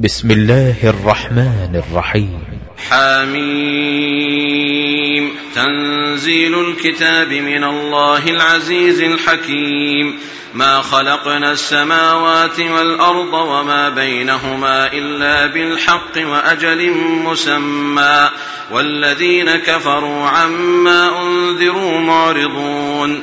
بسم الله الرحمن الرحيم. حاميم تنزيل الكتاب من الله العزيز الحكيم. ما خلقنا السماوات والأرض وما بينهما إلا بالحق وأجل مسمى. والذين كفروا عما أنذروا معرضون.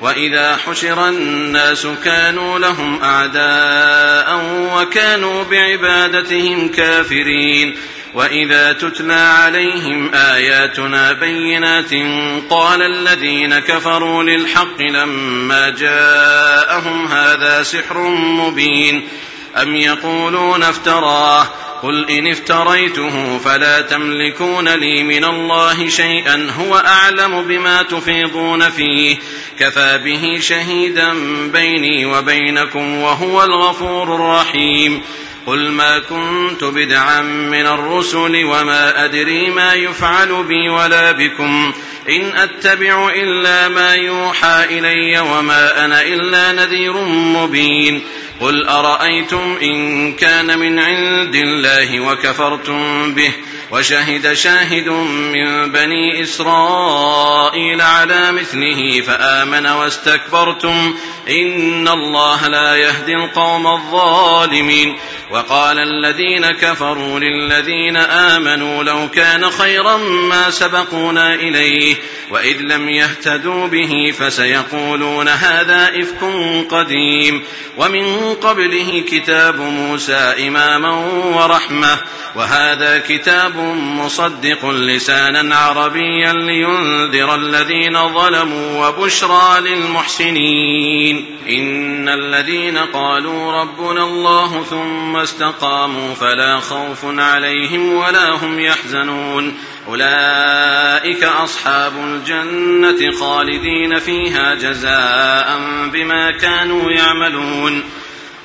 واذا حشر الناس كانوا لهم اعداء وكانوا بعبادتهم كافرين واذا تتلى عليهم اياتنا بينات قال الذين كفروا للحق لما جاءهم هذا سحر مبين ام يقولون افتراه قل إن افتريته فلا تملكون لي من الله شيئا هو أعلم بما تفيضون فيه. كفى به شهيدا بيني وبينكم وهو الغفور الرحيم. قل ما كنت بدعا من الرسل وما أدري ما يفعل بي ولا بكم. إن أتبع إلا ما يوحى إلي وما أنا إلا نذير مبين. قل ارايتم ان كان من عند الله وكفرتم به وشهد شاهد من بني إسرائيل على مثله فآمن واستكبرتم إن الله لا يهدي القوم الظالمين وقال الذين كفروا للذين آمنوا لو كان خيرا ما سبقونا إليه وإذ لم يهتدوا به فسيقولون هذا إفك قديم ومن قبله كتاب موسى إماما ورحمة وهذا كتاب مصدق لسانا عربيا لينذر الذين ظلموا وبشرى للمحسنين. إن الذين قالوا ربنا الله ثم استقاموا فلا خوف عليهم ولا هم يحزنون. أولئك أصحاب الجنة خالدين فيها جزاء بما كانوا يعملون.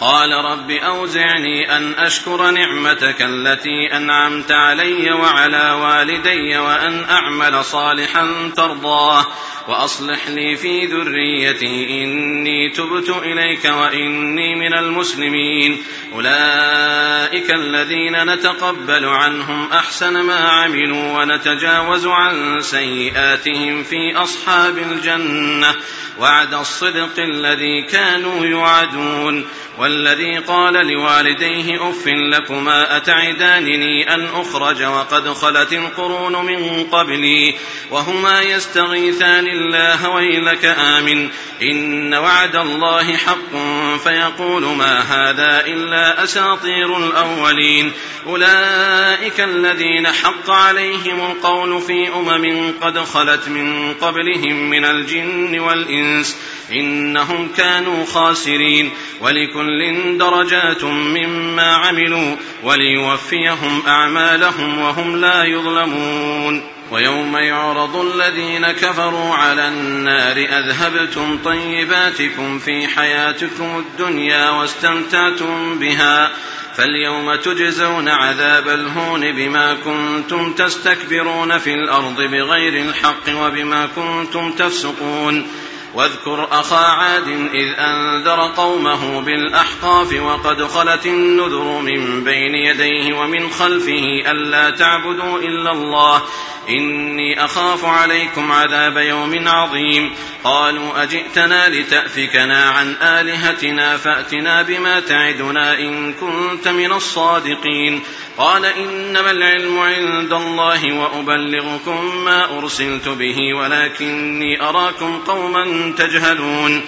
قال رب أوزعني أن أشكر نعمتك التي أنعمت علي وعلى والدي وأن أعمل صالحا ترضاه وأصلح لي في ذريتي إني تبت إليك وإني من المسلمين أولئك الذين نتقبل عنهم أحسن ما عملوا ونتجاوز عن سيئاتهم في أصحاب الجنة وعد الصدق الذي كانوا يوعدون والذي قال لوالديه اف لكما أتعدانني أن أخرج وقد خلت القرون من قبلي وهما يستغيثان الله ويلك آمن. إن وعد الله حق فيقول ما هذا إلا أساطير الأولين. أولئك الذين حق عليهم القول في أمم قد خلت من قبلهم من الجن والإنس. إنهم كانوا خاسرين. ولكل درجات مما عملوا وليوفيهم أعمالهم وهم لا يظلمون. ويوم يعرض الذين كفروا على النار أذهبتم طيباتكم في حياتكم الدنيا واستمتعتم بها فاليوم تجزون عذاب الهون بما كنتم تستكبرون في الأرض بغير الحق وبما كنتم تفسقون. واذكر أخا عاد إذ أنذر قومه بالأحقاف وقد خلت النذر من بين يديه ومن خلفه ألا تعبدوا إلا الله. إني أخاف عليكم عذاب يوم عظيم. قالوا أجئتنا لتأفكنا عن آلهتنا فأتنا بما تعدنا إن كنت من الصادقين. قال إنما العلم عند الله وأبلغكم ما أرسلت به ولكني أراكم قوما تجهلون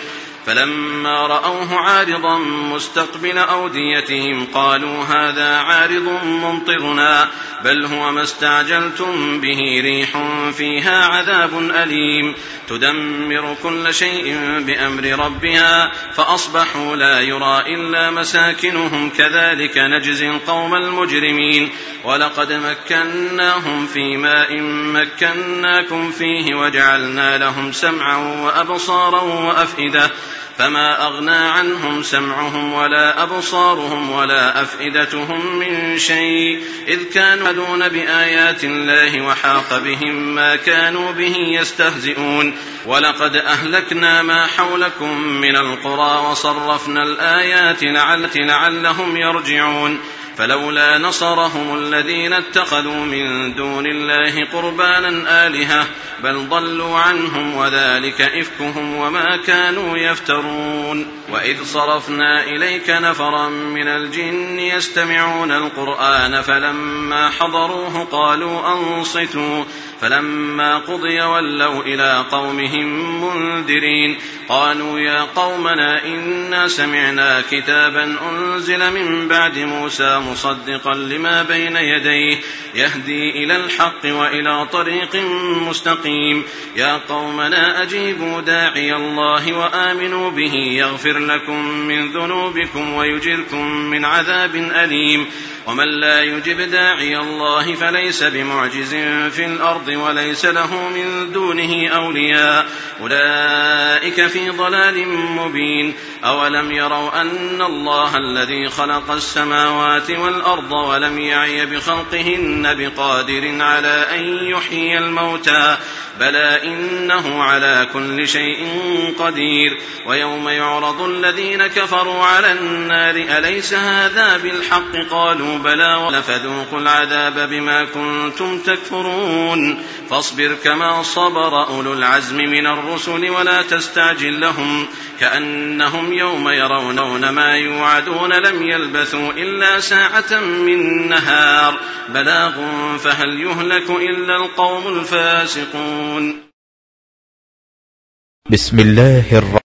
فلما رأوه عارضا مستقبل أوديتهم قالوا هذا عارض ممطرنا بل هو ما استعجلتم به ريح فيها عذاب أليم. تدمر كل شيء بأمر ربها فأصبحوا لا يرى إلا مساكنهم كذلك نجزي القوم المجرمين. ولقد مكناهم في ماء مكناكم فيه وجعلنا لهم سمعا وأبصارا وأفئدة. فما أغنى عنهم سمعهم ولا أبصارهم ولا أفئدتهم من شيء إذ كانوا يدون بآيات الله وحاق بهم ما كانوا به يستهزئون ولقد أهلكنا ما حولكم من القرى وصرفنا الآيات لعلهم يرجعون فلولا نصرهم الذين اتخذوا من دون الله قربانا آلهة بل ضلوا عنهم وذلك إفكهم وما كانوا يفترون وإذ صرفنا إليك نفرا من الجن يستمعون القرآن فلما حضروه قالوا أنصتوا فلما قضي ولوا إلى قومهم منذرين قالوا يا قومنا إنا سمعنا كتابا أنزل من بعد موسى مصدقا لما بين يديه. يهدي إلى الحق وإلى طريق مستقيم. يا قومنا أجيبوا داعي الله وآمنوا به. يغفر لكم من ذنوبكم ويجركم من عذاب أليم. ومن لا يجب داعي الله فليس بمعجز في الأرض وليس له من دونه أولياء. أولئك في ضلال مبين. أولم يروا أن الله الذي خلق السماوات والأرض ولم يعي بخلقهن بقادر على أن يحيي الموتى بلى إنه على كل شيء قدير. ويوم يعرض الذين كفروا على النار أليس هذا بالحق؟ قالوا بلى ولفذوقوا العذاب بما كنتم تكفرون. فاصبر كما صبر أولو العزم من الرسل ولا تستعجل لهم كأنهم يوم يرون ما يوعدون لم يلبثوا إلا من نهار. بلاغ فهل يهلك إلا القوم الفاسقون. بسم الله الرحمن